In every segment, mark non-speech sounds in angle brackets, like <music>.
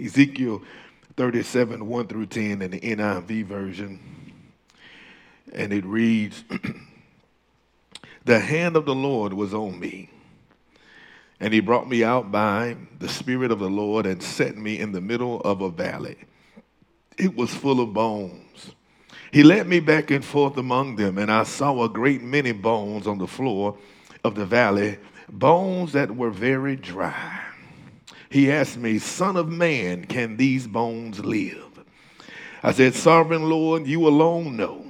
Ezekiel 37, 1 through 10 in the NIV version. And it reads <clears throat> The hand of the Lord was on me, and he brought me out by the Spirit of the Lord and set me in the middle of a valley. It was full of bones. He led me back and forth among them, and I saw a great many bones on the floor of the valley, bones that were very dry. He asked me, Son of man, can these bones live? I said, Sovereign Lord, you alone know.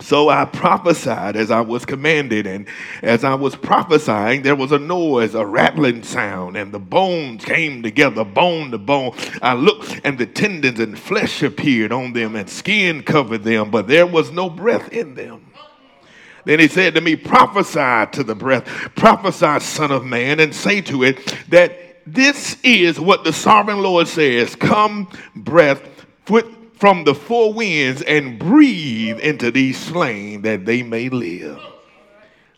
so I prophesied as I was commanded, and as I was prophesying, there was a noise, a rattling sound, and the bones came together, bone to bone. I looked, and the tendons and flesh appeared on them, and skin covered them, but there was no breath in them. Then he said to me, Prophesy to the breath, prophesy, Son of Man, and say to it that this is what the sovereign Lord says Come, breath, put from the four winds and breathe into these slain that they may live.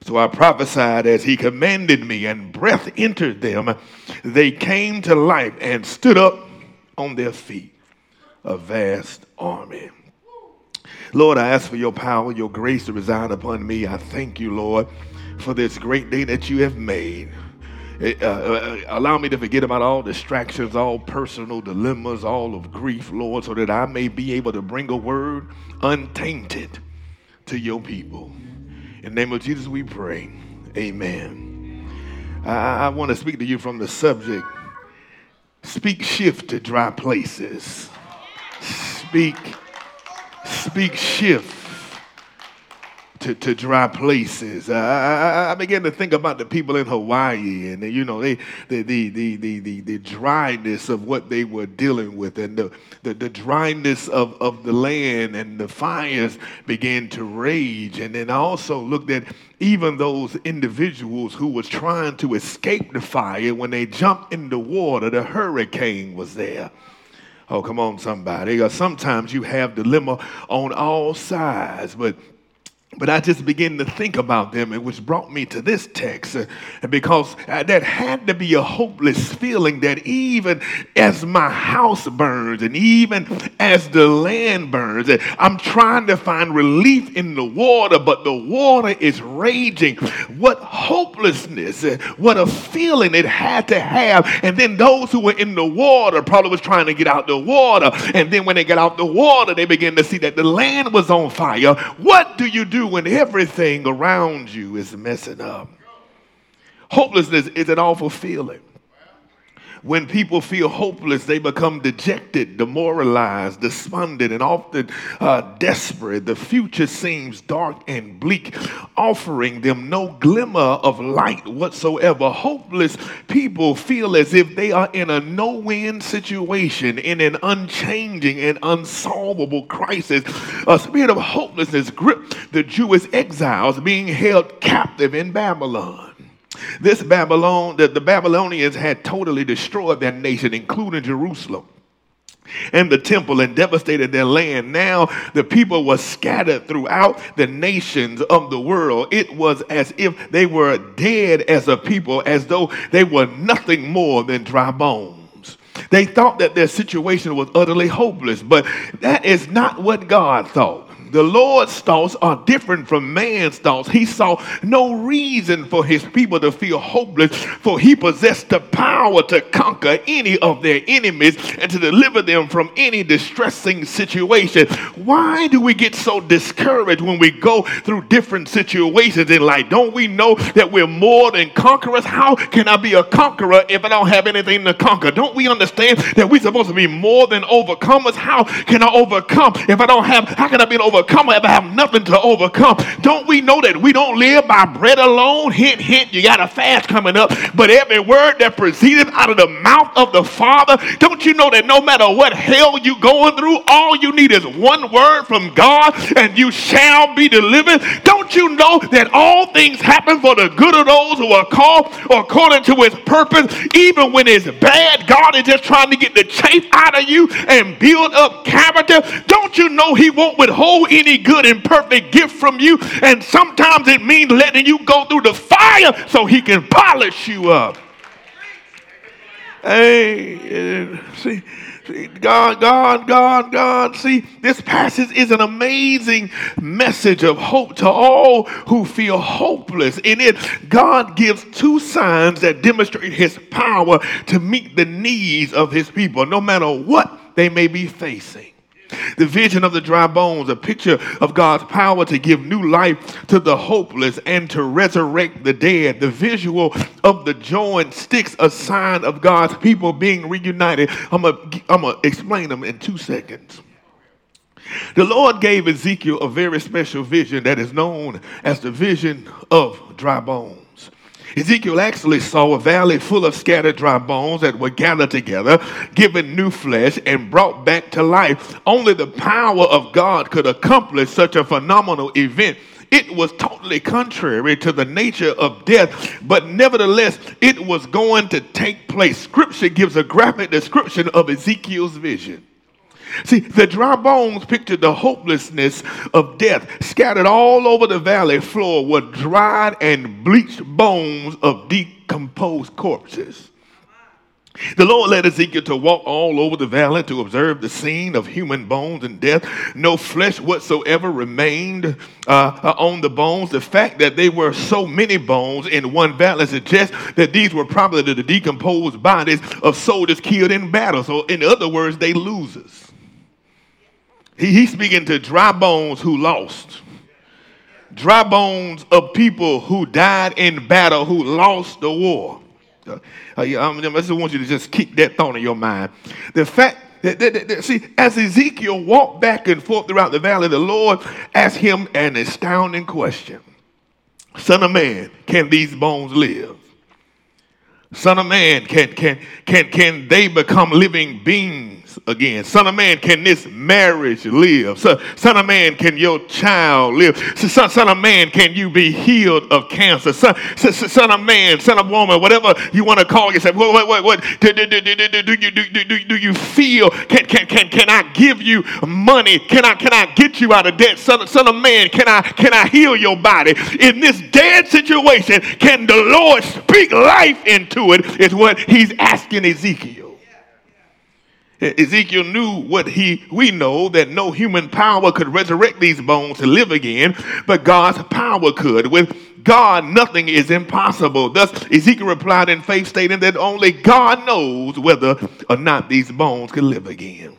So I prophesied as he commanded me, and breath entered them. They came to life and stood up on their feet, a vast army. Lord, I ask for your power, your grace to reside upon me. I thank you, Lord, for this great day that you have made. Uh, uh, allow me to forget about all distractions, all personal dilemmas, all of grief, Lord, so that I may be able to bring a word untainted to your people. In the name of Jesus, we pray. Amen. I, I want to speak to you from the subject speak shift to dry places. Speak, speak shift to, to dry places. I, I, began to think about the people in Hawaii and, you know, they, the, the, the, the, the, the dryness of what they were dealing with and the, the, the dryness of, of the land and the fires began to rage. And then I also looked at even those individuals who was trying to escape the fire when they jumped in the water, the hurricane was there. Oh, come on, somebody. Sometimes you have dilemma on all sides, but but I just began to think about them, which brought me to this text, uh, because uh, that had to be a hopeless feeling that even as my house burns, and even as the land burns, uh, I'm trying to find relief in the water, but the water is raging. What hopelessness, what a feeling it had to have. And then those who were in the water probably was trying to get out the water, and then when they got out the water, they began to see that the land was on fire. What do you do? When everything around you is messing up. Hopelessness is an awful feeling. When people feel hopeless, they become dejected, demoralized, despondent, and often uh, desperate. The future seems dark and bleak, offering them no glimmer of light whatsoever. Hopeless people feel as if they are in a no win situation, in an unchanging and unsolvable crisis. A spirit of hopelessness gripped the Jewish exiles being held captive in Babylon. This Babylon, the, the Babylonians had totally destroyed their nation, including Jerusalem and the temple and devastated their land. Now the people were scattered throughout the nations of the world. It was as if they were dead as a people, as though they were nothing more than dry bones. They thought that their situation was utterly hopeless, but that is not what God thought. The Lord's thoughts are different from man's thoughts. He saw no reason for his people to feel hopeless, for he possessed the power to conquer any of their enemies and to deliver them from any distressing situation. Why do we get so discouraged when we go through different situations in life? Don't we know that we're more than conquerors? How can I be a conqueror if I don't have anything to conquer? Don't we understand that we're supposed to be more than overcomers? How can I overcome if I don't have, how can I be an overcomer? Overcome ever have nothing to overcome. Don't we know that we don't live by bread alone? Hint, hint, you got a fast coming up. But every word that proceeded out of the mouth of the Father, don't you know that no matter what hell you going through, all you need is one word from God and you shall be delivered? Don't you know that all things happen for the good of those who are called according to his purpose? Even when it's bad, God is just trying to get the chafe out of you and build up character. Don't you know he won't withhold any good and perfect gift from you? And sometimes it means letting you go through the fire so he can polish you up. Hey, see, God, God, God, God. See, this passage is an amazing message of hope to all who feel hopeless. In it, God gives two signs that demonstrate his power to meet the needs of his people, no matter what they may be facing. The vision of the dry bones, a picture of God's power to give new life to the hopeless and to resurrect the dead. The visual of the joined sticks, a sign of God's people being reunited. I'm going to explain them in two seconds. The Lord gave Ezekiel a very special vision that is known as the vision of dry bones. Ezekiel actually saw a valley full of scattered dry bones that were gathered together, given new flesh, and brought back to life. Only the power of God could accomplish such a phenomenal event. It was totally contrary to the nature of death, but nevertheless, it was going to take place. Scripture gives a graphic description of Ezekiel's vision. See, the dry bones pictured the hopelessness of death. Scattered all over the valley floor were dried and bleached bones of decomposed corpses. The Lord led Ezekiel to walk all over the valley to observe the scene of human bones and death. No flesh whatsoever remained uh, on the bones. The fact that there were so many bones in one valley suggests that these were probably the decomposed bodies of soldiers killed in battle. So, in other words, they losers. He, he's speaking to dry bones who lost. Dry bones of people who died in battle, who lost the war. Uh, I just want you to just keep that thought in your mind. The fact that, that, that, see, as Ezekiel walked back and forth throughout the valley, the Lord asked him an astounding question Son of man, can these bones live? Son of man, can, can, can, can they become living beings? Again. Son of man, can this marriage live? Son of man, can your child live? Son, son of man, can you be healed of cancer? Son, son of man, son of woman, whatever you want to call yourself. What, what, what, what do, do, do, do, do, do, you, do, do, do you feel? Can, can, can, can I give you money? Can I, can I get you out of debt? Son, son of man, can I, can I heal your body? In this dead situation, can the Lord speak life into it? Is what he's asking Ezekiel. Ezekiel knew what he we know that no human power could resurrect these bones to live again, but God's power could. With God, nothing is impossible. Thus, Ezekiel replied in faith, stating that only God knows whether or not these bones can live again.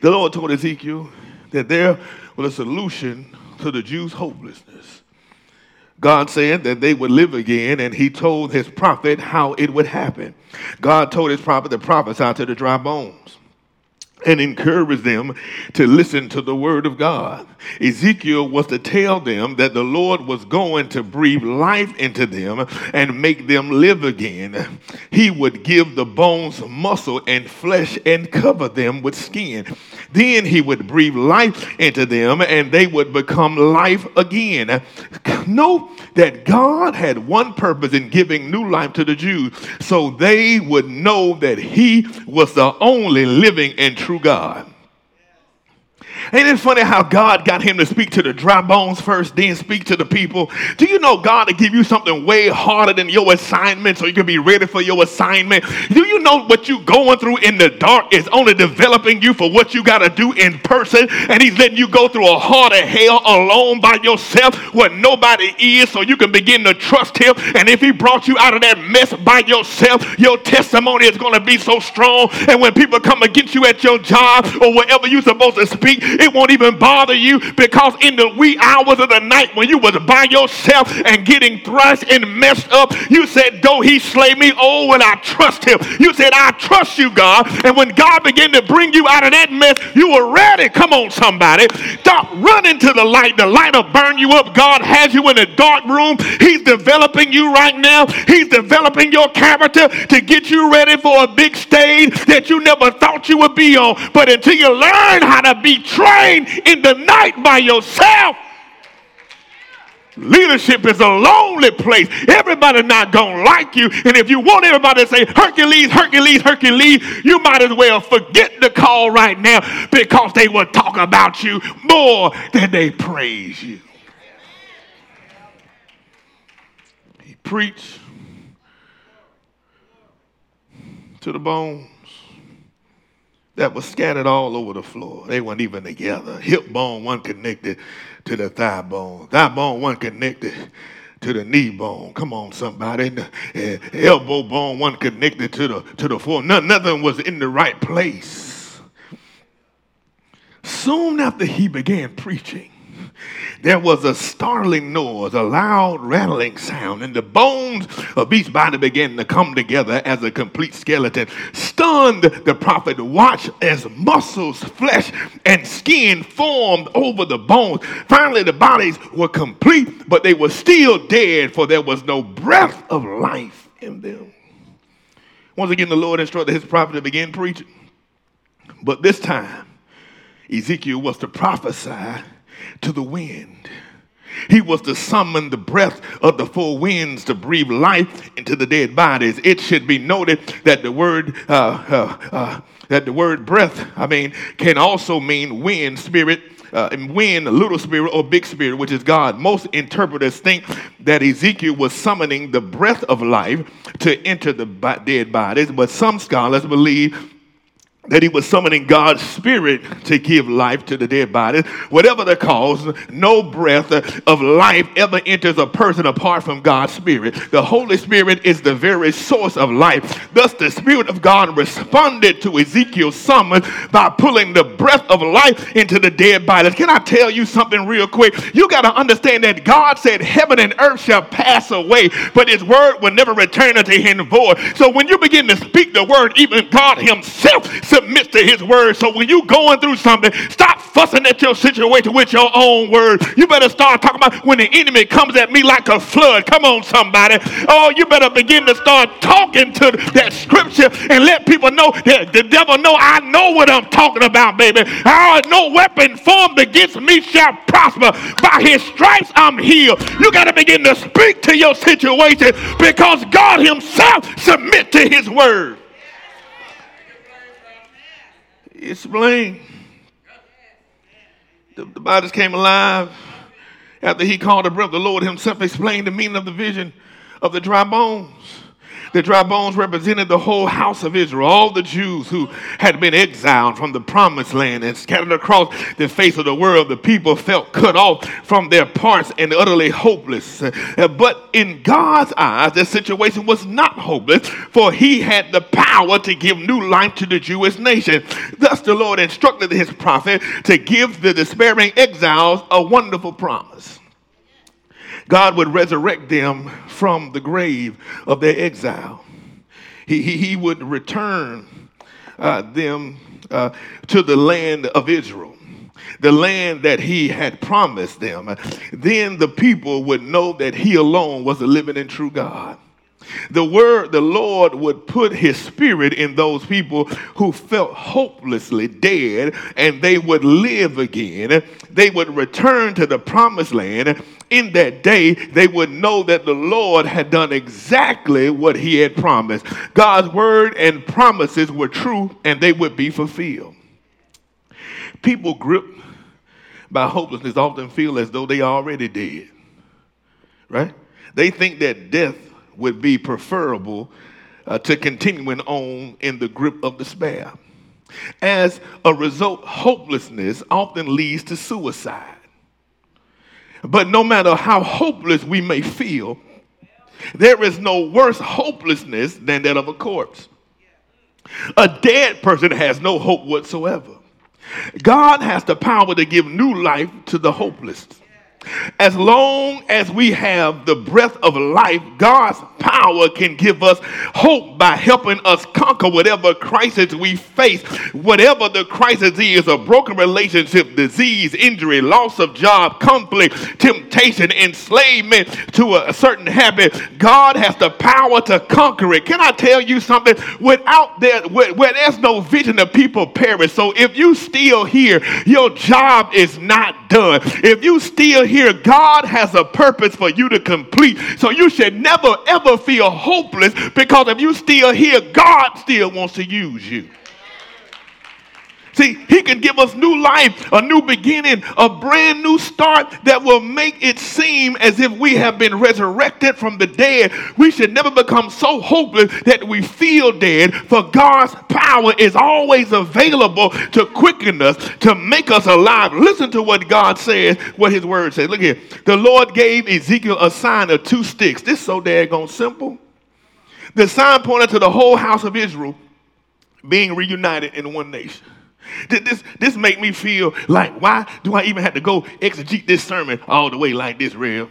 The Lord told Ezekiel that there was a solution to the Jews' hopelessness. God said that they would live again, and he told his prophet how it would happen. God told his prophet to prophesy to the dry bones and encourage them to listen to the word of God. Ezekiel was to tell them that the Lord was going to breathe life into them and make them live again. He would give the bones muscle and flesh and cover them with skin. Then he would breathe life into them and they would become life again. Note that God had one purpose in giving new life to the Jews so they would know that he was the only living and true God. Ain't it funny how God got him to speak to the dry bones first, then speak to the people? Do you know God to give you something way harder than your assignment so you can be ready for your assignment? Do you know what you going through in the dark is only developing you for what you got to do in person? And he's letting you go through a harder hell alone by yourself where nobody is so you can begin to trust him. And if he brought you out of that mess by yourself, your testimony is going to be so strong. And when people come against you at your job or wherever you're supposed to speak, It won't even bother you because in the wee hours of the night when you was by yourself and getting thrashed and messed up, you said, though he slay me, oh, will I trust him. You said, I trust you, God. And when God began to bring you out of that mess, you were ready. Come on, somebody. Stop running to the light. The light will burn you up. God has you in a dark room. He's developing you right now. He's developing your character to get you ready for a big stage that you never thought you would be on. But until you learn how to be trained in the night by yourself, Leadership is a lonely place. Everybody not gonna like you. And if you want everybody to say Hercules, Hercules, Hercules, you might as well forget the call right now because they will talk about you more than they praise you. He preached to the bones that was scattered all over the floor. They weren't even together. Hip bone, one connected to the thigh bone. Thigh bone one connected to the knee bone. Come on, somebody. Elbow bone one connected to the to the foot. None, nothing was in the right place. Soon after he began preaching, there was a startling noise, a loud rattling sound, and the bones of each body began to come together as a complete skeleton. Stunned, the prophet watched as muscles, flesh, and skin formed over the bones. Finally, the bodies were complete, but they were still dead, for there was no breath of life in them. Once again, the Lord instructed his prophet to begin preaching. But this time, Ezekiel was to prophesy to the wind. He was to summon the breath of the four winds to breathe life into the dead bodies. It should be noted that the word uh, uh, uh, that the word breath, I mean, can also mean wind, spirit, uh, and wind, little spirit or big spirit, which is God. Most interpreters think that Ezekiel was summoning the breath of life to enter the dead bodies, but some scholars believe that he was summoning God's spirit to give life to the dead body. Whatever the cause, no breath of life ever enters a person apart from God's spirit. The Holy Spirit is the very source of life. Thus, the Spirit of God responded to Ezekiel's summons by pulling the breath of life into the dead bodies. Can I tell you something real quick? You got to understand that God said, Heaven and earth shall pass away, but his word will never return unto him void. So when you begin to speak the word, even God himself submits to his word. So when you going through something, stop fussing at your situation with your own word. You better start talking about when the enemy comes at me like a flood. Come on, somebody. Oh, you better begin to start talking to that scripture and let people know that the devil know I know what I'm talking about, baby. Oh, no weapon formed against me shall prosper. By his stripes I'm healed. You got to begin to speak to your situation because God himself submit to his word explain. The, the bodies came alive after he called the breath. The Lord himself explained the meaning of the vision of the dry bones. The dry bones represented the whole house of Israel, all the Jews who had been exiled from the promised land and scattered across the face of the world. The people felt cut off from their parts and utterly hopeless. Uh, but in God's eyes, the situation was not hopeless, for he had the power to give new life to the Jewish nation. Thus, the Lord instructed his prophet to give the despairing exiles a wonderful promise. God would resurrect them from the grave of their exile. He, he, he would return uh, them uh, to the land of Israel, the land that he had promised them. Then the people would know that he alone was the living and true God. The word, the Lord would put his spirit in those people who felt hopelessly dead and they would live again. They would return to the promised land. In that day, they would know that the Lord had done exactly what he had promised. God's word and promises were true and they would be fulfilled. People gripped by hopelessness often feel as though they already dead, right? They think that death would be preferable uh, to continuing on in the grip of despair. As a result, hopelessness often leads to suicide. But no matter how hopeless we may feel, there is no worse hopelessness than that of a corpse. A dead person has no hope whatsoever. God has the power to give new life to the hopeless. As long as we have the breath of life, God's power can give us hope by helping us conquer whatever crisis we face. Whatever the crisis is a broken relationship, disease, injury, loss of job, conflict, temptation, enslavement to a certain habit God has the power to conquer it. Can I tell you something? Without that, where, where there's no vision, the people perish. So if you still here, your job is not done. If you still here, God has a purpose for you to complete. So you should never ever feel hopeless because if you still here, God still wants to use you. See, he can give us new life, a new beginning, a brand new start that will make it seem as if we have been resurrected from the dead. We should never become so hopeless that we feel dead, for God's power is always available to quicken us, to make us alive. Listen to what God says, what his word says. Look here. The Lord gave Ezekiel a sign of two sticks. This is so daggone simple. The sign pointed to the whole house of Israel being reunited in one nation. Did this, this make me feel like, why do I even have to go exegete this sermon all the way like this, real?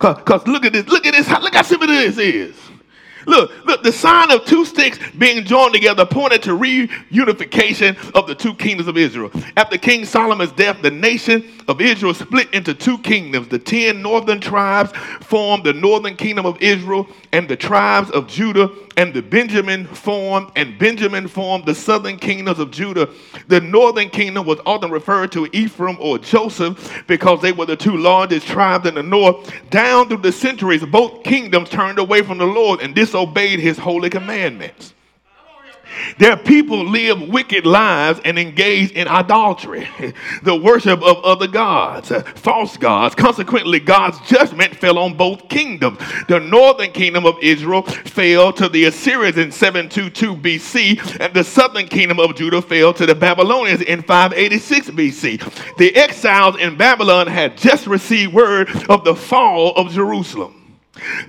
Because look at this, look at this, look how simple this is. Look, look, the sign of two sticks being joined together pointed to reunification of the two kingdoms of Israel. After King Solomon's death, the nation of Israel split into two kingdoms. The ten northern tribes formed the northern kingdom of Israel, and the tribes of Judah and the Benjamin formed, and Benjamin formed the southern kingdoms of Judah. The northern kingdom was often referred to Ephraim or Joseph because they were the two largest tribes in the north. Down through the centuries, both kingdoms turned away from the Lord and disobeyed his holy commandments. Their people live wicked lives and engage in idolatry, <laughs> the worship of other gods, false gods. Consequently, God's judgment fell on both kingdoms. The northern kingdom of Israel fell to the Assyrians in 722 BC, and the southern kingdom of Judah fell to the Babylonians in 586 BC. The exiles in Babylon had just received word of the fall of Jerusalem.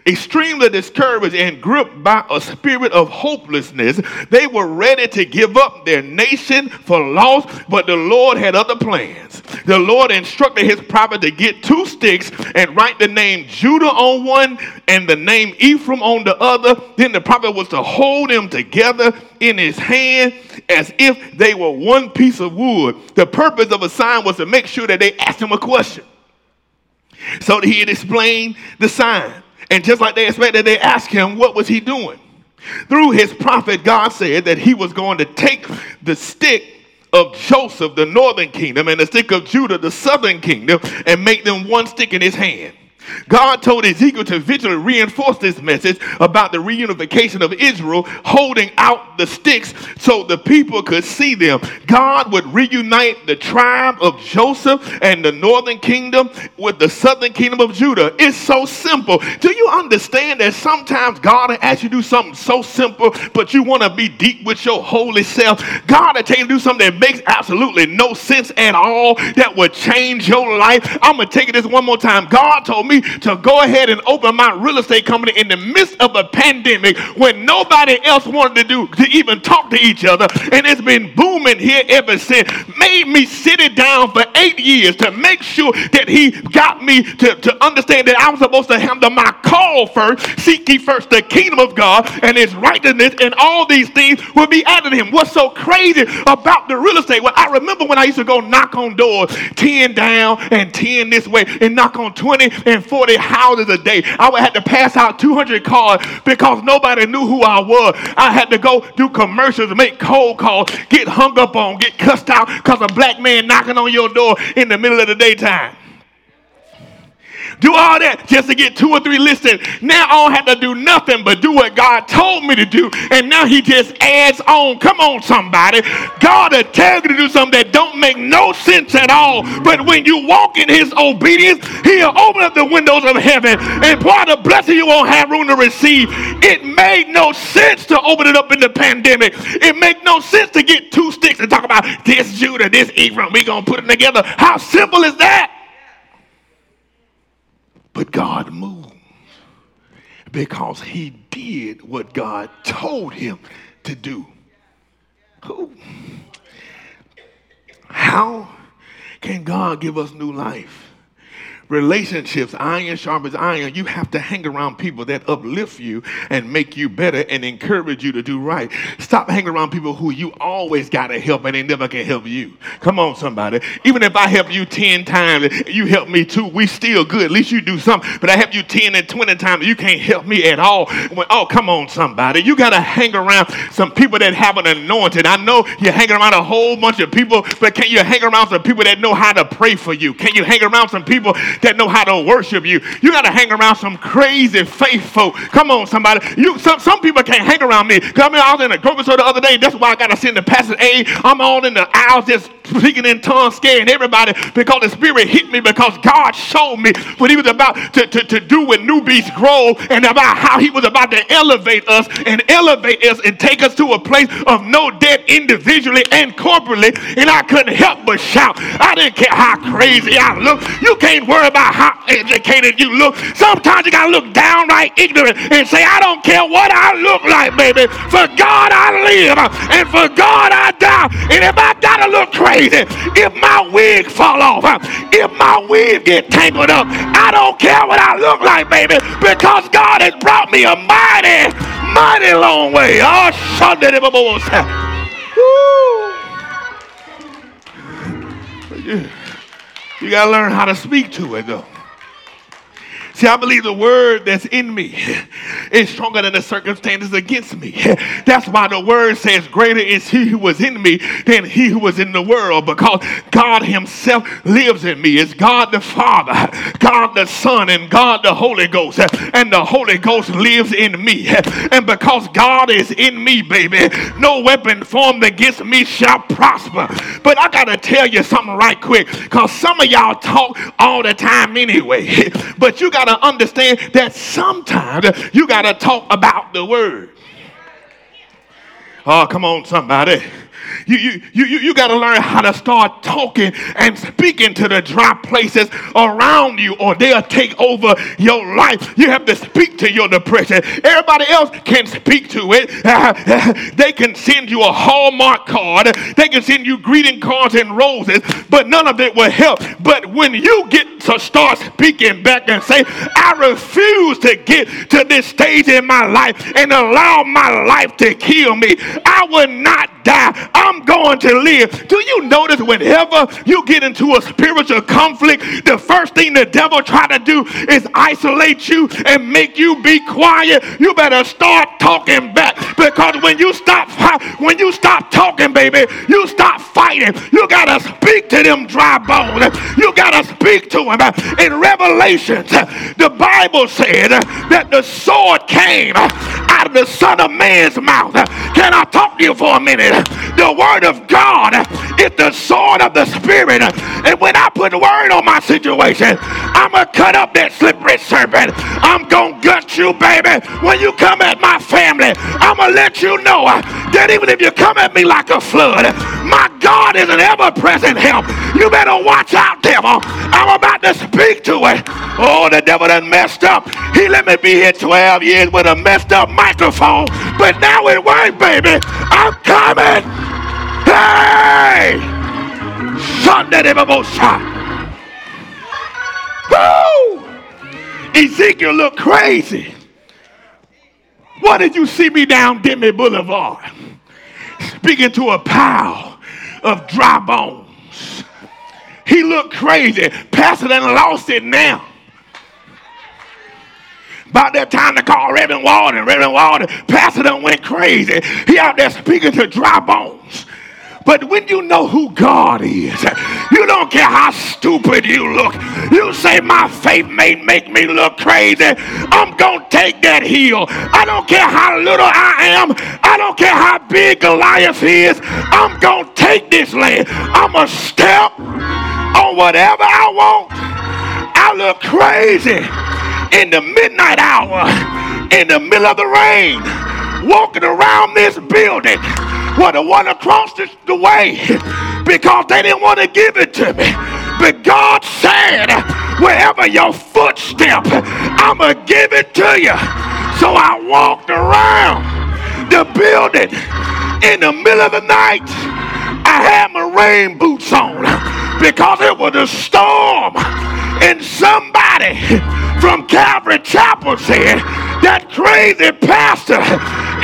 Extremely discouraged and gripped by a spirit of hopelessness, they were ready to give up their nation for loss, but the Lord had other plans. The Lord instructed his prophet to get two sticks and write the name Judah on one and the name Ephraim on the other. Then the prophet was to hold them together in his hand as if they were one piece of wood. The purpose of a sign was to make sure that they asked him a question. So that he had explained the sign. And just like they expected, they asked him, what was he doing? Through his prophet, God said that he was going to take the stick of Joseph, the northern kingdom, and the stick of Judah, the southern kingdom, and make them one stick in his hand. God told Ezekiel to visually reinforce this message about the reunification of Israel, holding out the sticks so the people could see them. God would reunite the tribe of Joseph and the northern kingdom with the southern kingdom of Judah. It's so simple. Do you understand that sometimes God will ask you to do something so simple, but you want to be deep with your holy self? God will tell you to do something that makes absolutely no sense at all, that would change your life. I'm going to take it this one more time. God told me to go ahead and open my real estate company in the midst of a pandemic when nobody else wanted to do to even talk to each other. And it's been booming here ever since. Made me sit it down for eight years to make sure that he got me to, to understand that I was supposed to handle my call first. Seek ye first the kingdom of God and his righteousness, and all these things will be added to him. What's so crazy about the real estate? Well, I remember when I used to go knock on doors, 10 down and 10 this way, and knock on 20 and 40 houses a day. I would have to pass out 200 cards because nobody knew who I was. I had to go do commercials, make cold calls, get hung up on, get cussed out because a black man knocking on your door in the middle of the daytime do all that just to get two or three listings. Now I don't have to do nothing but do what God told me to do. And now he just adds on. Come on, somebody. God will tell you to do something that don't make no sense at all. But when you walk in his obedience, he'll open up the windows of heaven and pour a blessing you won't have room to receive. It made no sense to open it up in the pandemic. It made no sense to get two sticks and talk about this Judah, this Ephraim. we going to put them together. How simple is that? But God moved because he did what God told him to do. Who? How can God give us new life? Relationships, iron sharpens iron, you have to hang around people that uplift you and make you better and encourage you to do right. Stop hanging around people who you always got to help and they never can help you. Come on, somebody. Even if I help you 10 times, you help me too, we still good. At least you do something. But I help you 10 and 20 times, you can't help me at all. When, oh, come on, somebody. You got to hang around some people that have an anointing. I know you're hanging around a whole bunch of people, but can you hang around some people that know how to pray for you? Can you hang around some people that know how to worship you. You got to hang around some crazy faithful. Come on, somebody. You some, some people can't hang around me. Come I, I was in a grocery store the other day. That's why I got to send the pastor A. I'm all in the aisles just speaking in tongues, scaring everybody because the Spirit hit me because God showed me what He was about to, to, to do with New Beach Grove and about how He was about to elevate us and elevate us and take us to a place of no debt individually and corporately. And I couldn't help but shout. I didn't care how crazy I look. You can't worry about how educated you look. Sometimes you gotta look downright ignorant and say, I don't care what I look like, baby. For God I live and for God I die. And if I gotta look crazy, if my wig fall off, if my wig get tangled up, I don't care what I look like, baby, because God has brought me a mighty, mighty long way. Oh, Sunday, you, you got to learn how to speak to it, though. See, I believe the word that's in me is stronger than the circumstances against me. That's why the word says, Greater is he who was in me than he who was in the world, because God himself lives in me. It's God the Father, God the Son, and God the Holy Ghost. And the Holy Ghost lives in me. And because God is in me, baby, no weapon formed against me shall prosper. But I got to tell you something right quick, because some of y'all talk all the time anyway. But you got to understand that sometimes you got to talk about the word. Oh, come on, somebody. You, you, you, you got to learn how to start talking and speaking to the dry places around you, or they'll take over your life. You have to speak to your depression. Everybody else can speak to it. <laughs> they can send you a Hallmark card, they can send you greeting cards and roses, but none of it will help. But when you get to start speaking back and say, I refuse to get to this stage in my life and allow my life to kill me, I will not die. I'm going to live. Do you notice whenever you get into a spiritual conflict, the first thing the devil try to do is isolate you and make you be quiet. You better start talking back because when you stop when you stop talking, baby, you stop fighting. You gotta speak to them dry bones. You gotta speak to them. In Revelations, the Bible said that the sword came out of the Son of Man's mouth. Can I talk to you for a minute? The word of God is the sword of the Spirit. And when I put word on my situation, I'm going to cut up that slippery serpent. I'm going to gut you, baby. When you come at my family, I'm going to let you know that even if you come at me like a flood, my God is an ever present help. You better watch out, devil. I'm about to speak to it. Oh, the devil done messed up. He let me be here 12 years with a messed up microphone, but now it works, baby. I'm coming. Hey! Sunday, Woo! Ezekiel looked crazy. Why did you see me down Demi Boulevard speaking to a pile of dry bones? He looked crazy. Pastor done lost it now. About that time to call Reverend Walden. Reverend Walden, Pastor done went crazy. He out there speaking to dry bones. But when you know who God is, you don't care how stupid you look. You say, My faith may make me look crazy. I'm going to take that hill. I don't care how little I am. I don't care how big Goliath is. I'm going to take this land. I'm going to step on whatever I want. I look crazy in the midnight hour, in the middle of the rain, walking around this building well, the one across the, the way because they didn't want to give it to me. But God said, wherever your footstep, I'm going to give it to you. So I walked around the building in the middle of the night. I had my rain boots on because it was a storm. And somebody from Calvary Chapel said, that crazy pastor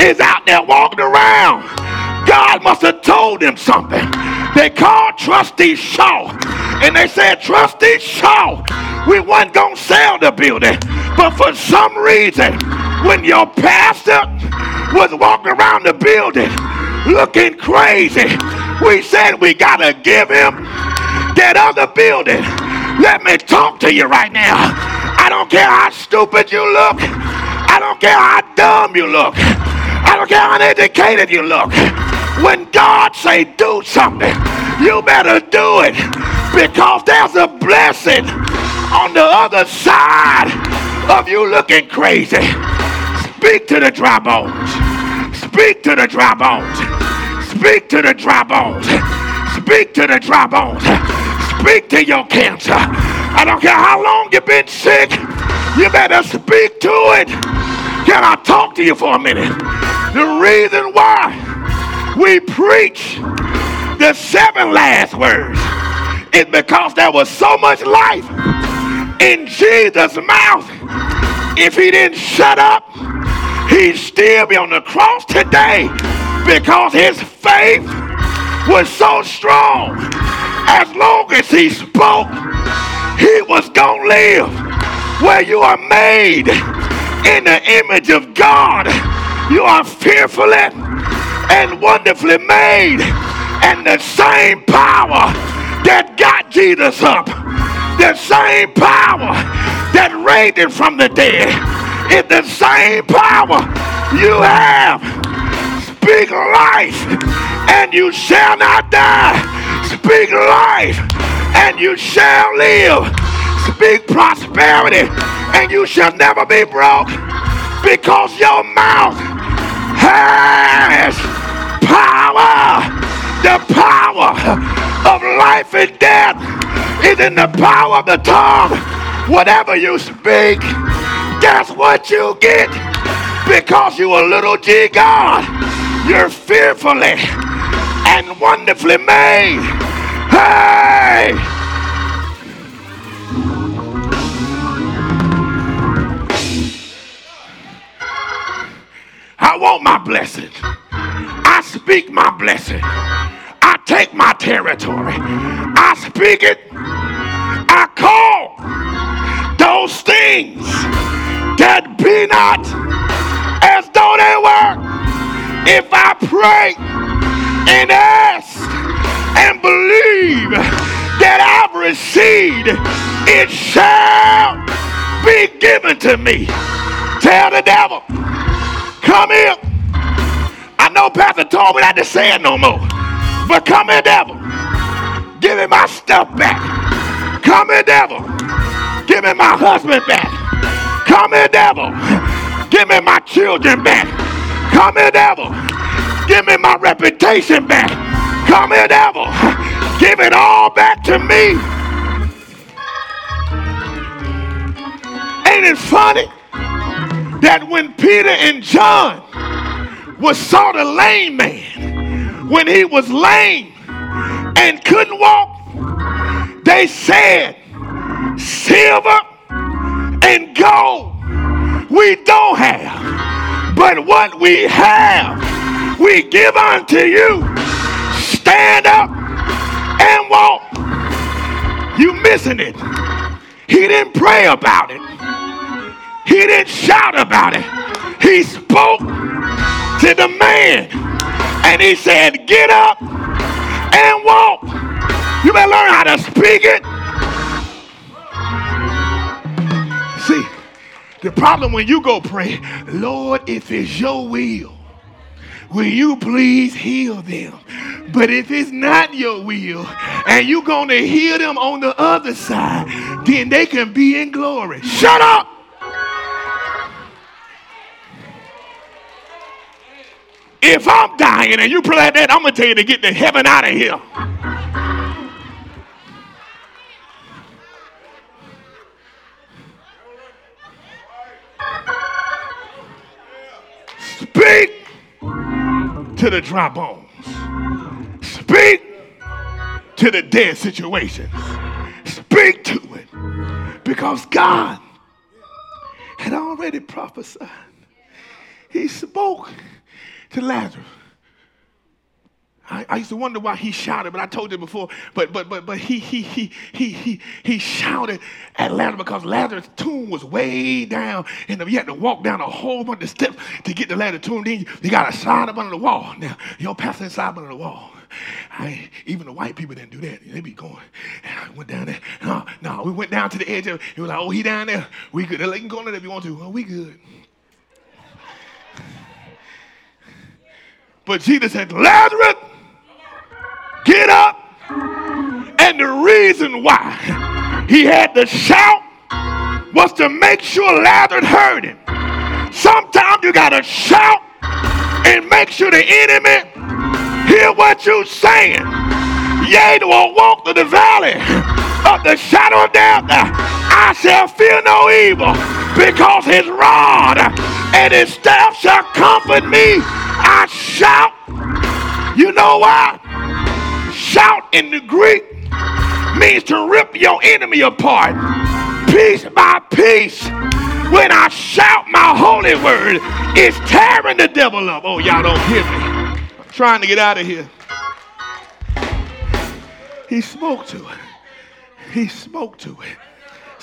is out there walking around. God must have told him something. They called Trustee Shaw and they said, Trustee Shaw, we weren't going to sell the building. But for some reason, when your pastor was walking around the building looking crazy, we said we got to give him that other building. Let me talk to you right now. I don't care how stupid you look. I don't care how dumb you look. I don't care how uneducated you look. When God say do something, you better do it because there's a blessing on the other side of you looking crazy. Speak to the dry bones. Speak to the dry bones. Speak to the dry bones. Speak to the dry bones. Speak to your cancer. I don't care how long you've been sick. You better speak to it. Can I talk to you for a minute? The reason why we preach the seven last words is because there was so much life in Jesus' mouth. If he didn't shut up, he'd still be on the cross today because his faith was so strong. As long as he spoke, he was going to live. Where you are made in the image of God, you are fearfully and wonderfully made. And the same power that got Jesus up, the same power that raised him from the dead, is the same power you have. Speak life, and you shall not die. Speak life, and you shall live. Speak prosperity, and you shall never be broke, because your mouth has power. The power of life and death is in the power of the tongue. Whatever you speak, that's what you get. Because you a little G God. You're fearfully and wonderfully made. Hey! I want my blessing. I speak my blessing. I take my territory. I speak it. I call those things that be not as though they were. If I pray and ask and believe that I've received, it shall be given to me. Tell the devil, come here. Know Pastor told me not to say it no more. But come here, devil. Give me my stuff back. Come here, devil. Give me my husband back. Come here, devil. Give me my children back. Come here, devil. Give me my reputation back. Come here, devil. Give it all back to me. Ain't it funny that when Peter and John was saw the lame man, when he was lame and couldn't walk, they said, silver and gold we don't have, but what we have we give unto you. Stand up and walk. You missing it. He didn't pray about it. He didn't shout about it. He spoke to the man and he said, Get up and walk. You better learn how to speak it. See, the problem when you go pray, Lord, if it's your will, will you please heal them? But if it's not your will and you're going to heal them on the other side, then they can be in glory. Shut up. If I'm dying and you pray like that, I'm going to tell you to get the heaven out of here. Speak to the dry bones. Speak to the dead situation. Speak to it. Because God had already prophesied. He spoke to Lazarus. I, I, used to wonder why he shouted, but I told you before. But but but but he he he he he he shouted at Lazarus because Lazarus' tomb was way down, and you had to walk down a whole bunch of steps to get to Lazarus' tomb. Then you, got to slide up under the wall. Now your pastor slide under the wall. I, even the white people didn't do that. They be going. Ah, and I went down there. No, no, we went down to the edge of it. It was like, oh, he down there. We good. They can go in there if you want to. Oh, we good. But Jesus said, Lazarus, get up. And the reason why he had to shout was to make sure Lazarus heard him. Sometimes you got to shout and make sure the enemy hear what you're saying. Yea, will walk through the valley of the shadow of death. I shall fear no evil because his rod and his staff shall comfort me. I shout. You know why? Shout in the Greek means to rip your enemy apart piece by piece. When I shout my holy word, it's tearing the devil up. Oh, y'all don't hear me I'm trying to get out of here. He spoke to it. He spoke to it.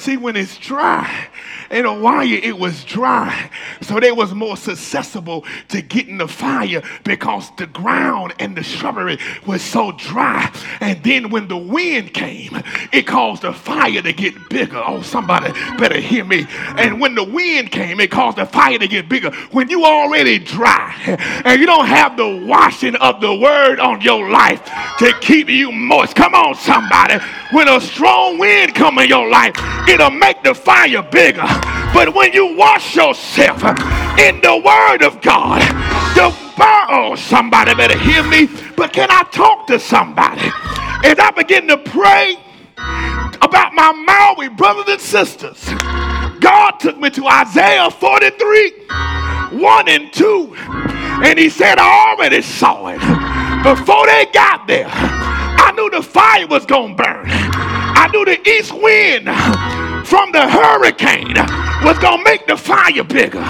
See, when it's dry, in why it was dry. So they was more susceptible to getting the fire because the ground and the shrubbery was so dry. And then when the wind came, it caused the fire to get bigger. Oh, somebody better hear me. And when the wind came, it caused the fire to get bigger. When you already dry and you don't have the washing of the word on your life to keep you moist. Come on, somebody. When a strong wind come in your life, it'll make the fire bigger. But when you wash yourself in the Word of God, the oh, somebody better hear me. But can I talk to somebody? As I begin to pray about my Maui brothers and sisters, God took me to Isaiah 43, 1 and 2. And he said, I already saw it. Before they got there, I knew the fire was going to burn. Knew the east wind from the hurricane was going to make the fire bigger.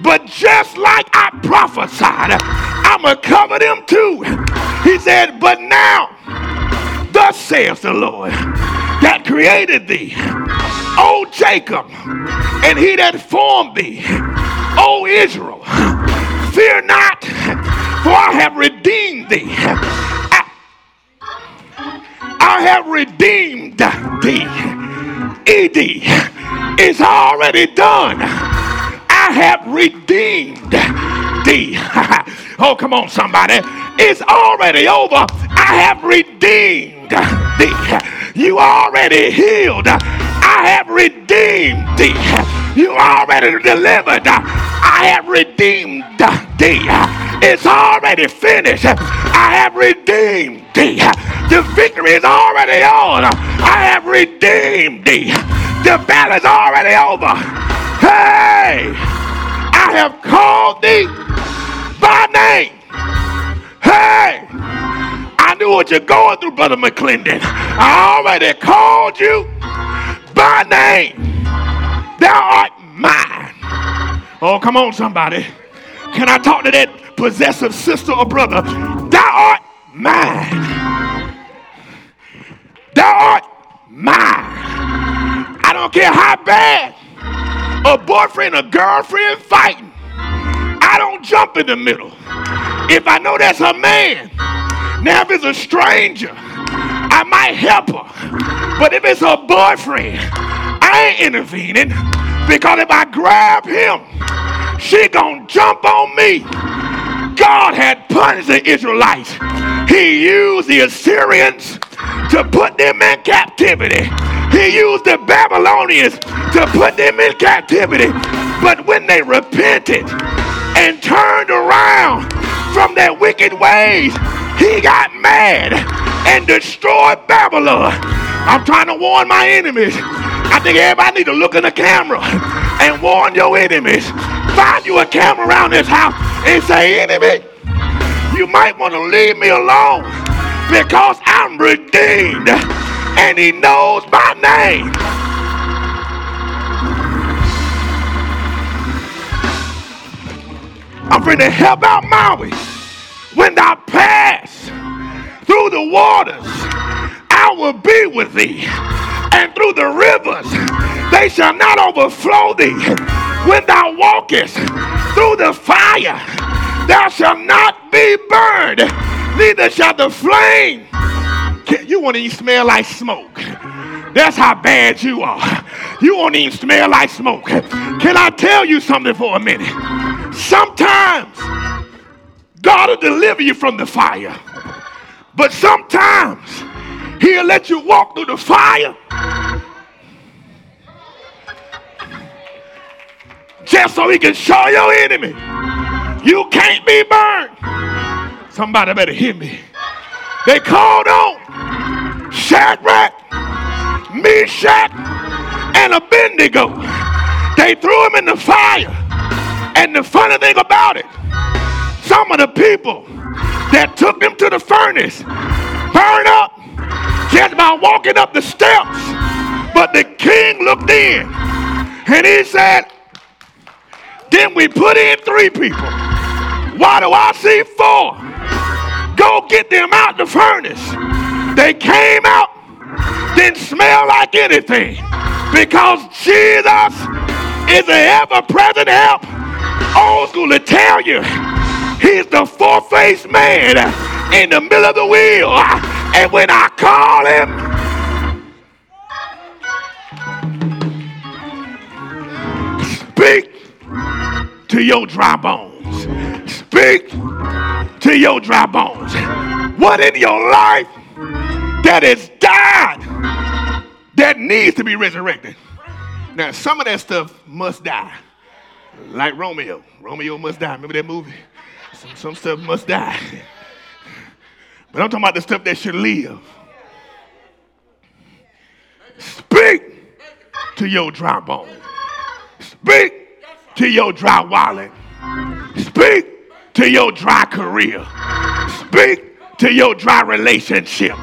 But just like I prophesied, I'm going to cover them too. He said, But now, thus saith the Lord that created thee, O Jacob, and he that formed thee, O Israel, fear not, for I have redeemed thee. I, have redeemed thee. ED is already done. I have redeemed thee. <laughs> oh, come on, somebody. It's already over. I have redeemed thee. You already healed. I have redeemed thee. You already delivered. I have redeemed thee. It's already finished. I have redeemed thee. The victory is already on. I have redeemed thee. The battle is already over. Hey, I have called thee by name. Hey, I knew what you're going through, Brother McClendon. I already called you by name. Thou art mine. Oh, come on, somebody. Can I talk to that possessive sister or brother? Thou art mine. Thou art mine. I don't care how bad a boyfriend or girlfriend fighting. I don't jump in the middle. If I know that's a man, now if it's a stranger, I might help her. But if it's a boyfriend, I ain't intervening because if I grab him, she gonna jump on me. God had punished the Israelites. He used the Assyrians to put them in captivity. He used the Babylonians to put them in captivity. But when they repented and turned around from their wicked ways, he got mad and destroyed Babylon. I'm trying to warn my enemies. I think everybody need to look in the camera and warn your enemies. Find you a camera around this house and say, enemy, you might want to leave me alone because I'm redeemed and he knows my name. I'm going to help out Maui when thou pass through the waters. I will be with thee, and through the rivers they shall not overflow thee. When thou walkest through the fire, thou shalt not be burned, neither shall the flame. You won't even smell like smoke. That's how bad you are. You won't even smell like smoke. Can I tell you something for a minute? Sometimes God will deliver you from the fire, but sometimes He'll let you walk through the fire just so He can show your enemy you can't be burned. Somebody better hear me. They called on Shadrach, Meshach, and Abednego. They threw him in the fire. And the funny thing about it, some of the people that took them to the furnace burned up just by walking up the steps. But the king looked in and he said, Then we put in three people. Why do I see four? Go get them out the furnace. They came out, didn't smell like anything because Jesus is an ever present help old school to tell you he's the four-faced man in the middle of the wheel. And when I call him, to your dry bones. Speak to your dry bones. What in your life that is died that needs to be resurrected? Now, some of that stuff must die like Romeo. Romeo must die. Remember that movie? Some, some stuff must die. But I'm talking about the stuff that should live. Speak to your dry bones. Speak to your dry wallet. Speak to your dry career. Speak to your dry relationship.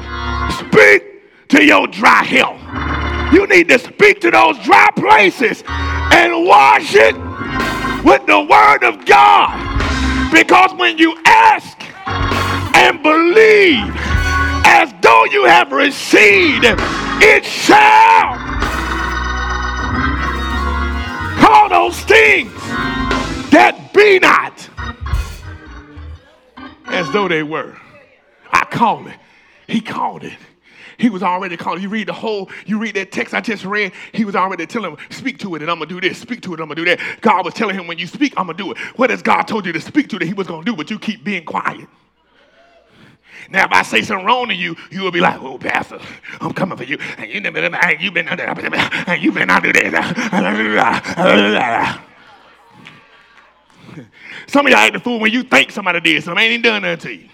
Speak to your dry health. You need to speak to those dry places and wash it with the word of God. Because when you ask and believe as though you have received, it shall. Call those things that be not as though they were. I call it. He called it. He was already calling. You read the whole, you read that text I just read, he was already telling him, speak to it and I'm gonna do this, speak to it, I'm gonna do that. God was telling him, when you speak, I'm gonna do it. What has God told you to speak to that he was gonna do, but you keep being quiet? Now, if I say something wrong to you, you will be like, "Oh, Pastor, I'm coming for you." And you never, and you've been, and you've been under this. Some of y'all act the fool when you think somebody did something, ain't even done nothing to you.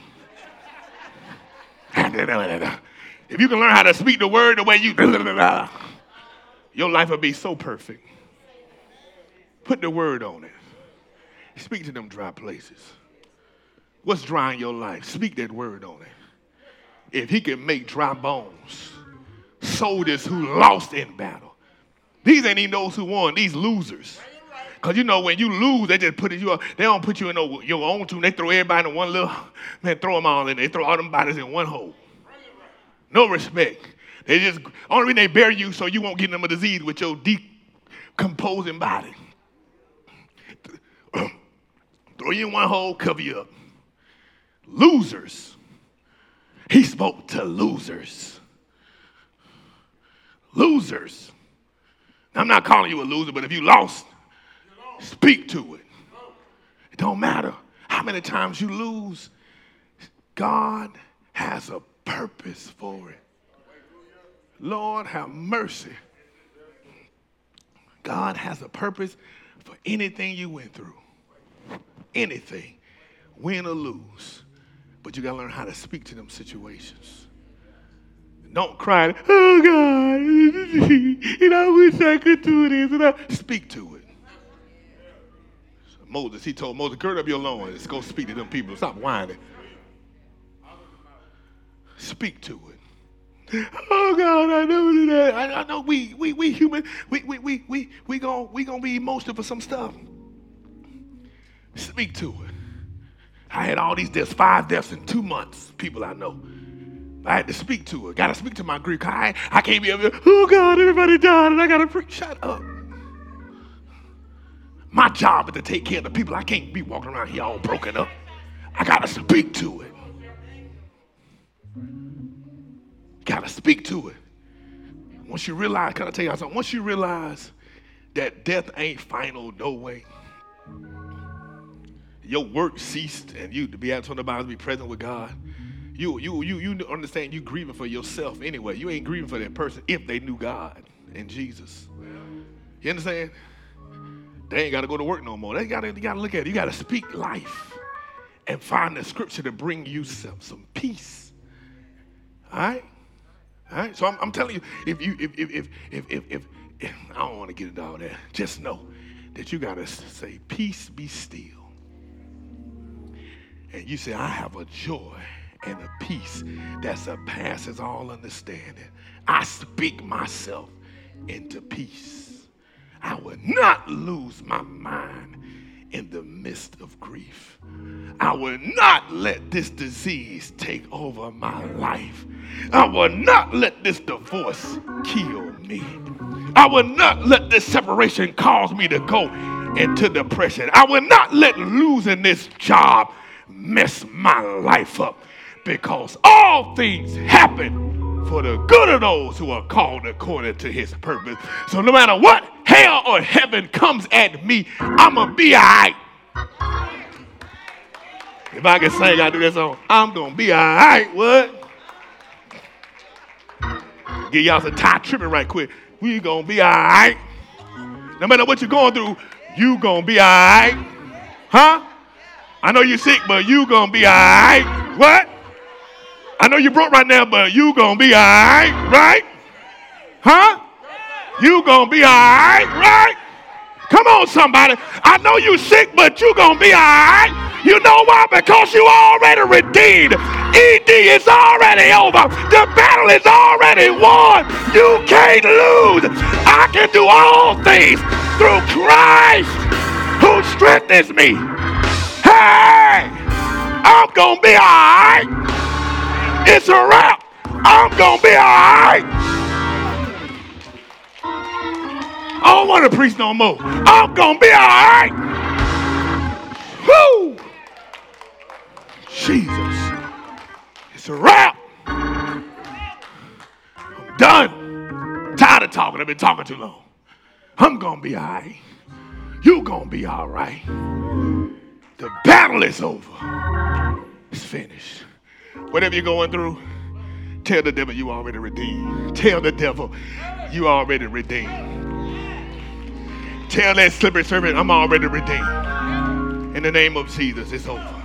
If you can learn how to speak the word the way you, your life will be so perfect. Put the word on it. Speak to them dry places. What's dry in your life? Speak that word on it. If he can make dry bones, soldiers who lost in battle. These ain't even those who won, these losers. Because you know, when you lose, they just put you, they don't put you in no, your own tomb. They throw everybody in one little, man, throw them all in. They throw all them bodies in one hole. No respect. They just only reason they bury you so you won't get them a disease with your decomposing body. <clears throat> Throw you in one hole, cover you up. Losers. He spoke to losers. Losers. I'm not calling you a loser, but if you lost, speak to it. It don't matter how many times you lose. God has a purpose for it. Lord, have mercy. God has a purpose for anything you went through. Anything, win or lose. But you got to learn how to speak to them situations. Don't cry, oh God, <laughs> and I wish I could do this. And I, speak to it. So Moses, he told Moses, gird up your loins. Go speak to them people. Stop whining. Speak to it. Oh God, I know that. I, I know we we we human. We we we we we gonna we gonna be emotional for some stuff. Speak to it. I had all these deaths, five deaths in two months. People I know. I had to speak to it. Got to speak to my grief. I, I can't be up there. Oh God, everybody died, and I got to preach. Shut up. My job is to take care of the people. I can't be walking around here all broken up. I got to speak to it. Got to speak to it. Once you realize, can I tell you something? Once you realize that death ain't final, no way. Your work ceased, and you to be able to be present with God. You you you you understand you grieving for yourself anyway. You ain't grieving for that person if they knew God and Jesus. You understand? They ain't got to go to work no more. They got to look at it. You got to speak life and find the scripture to bring you some some peace. All right. All right. So I'm, I'm telling you, if you if if if if if, if, if I don't want to get into all that, just know that you got to say, "Peace, be still." And you say, "I have a joy and a peace that surpasses all understanding." I speak myself into peace. I will not lose my mind in the midst of grief. I will not let this disease take over my life. I will not let this divorce kill me. I will not let this separation cause me to go into depression. I will not let losing this job mess my life up because all things happen for the good of those who are called according to his purpose. So no matter what hell or heaven comes at me, I'm going to be all right. If I can sing, I do this song. I'm going to be all right. What? Get y'all some tie tripping right quick. We going to be all right. No matter what you're going through, you going to be all right. Huh? I know you're sick, but you to be all right. What? I know you're broke right now, but you to be all right. Right? Huh? You gonna be all right, right? Come on, somebody. I know you sick, but you gonna be all right. You know why? Because you already redeemed. ED is already over. The battle is already won. You can't lose. I can do all things through Christ who strengthens me. Hey, I'm gonna be all right. It's a wrap. I'm gonna be all right. I don't want to preach no more. I'm going to be all right. Whoo! Jesus. It's a wrap. I'm done. tired of talking. I've been talking too long. I'm going to be all right. you going to be all right. The battle is over. It's finished. Whatever you're going through, tell the devil you already redeemed. Tell the devil you already redeemed. Tell that slippery servant, I'm already redeemed. In the name of Jesus, it's over.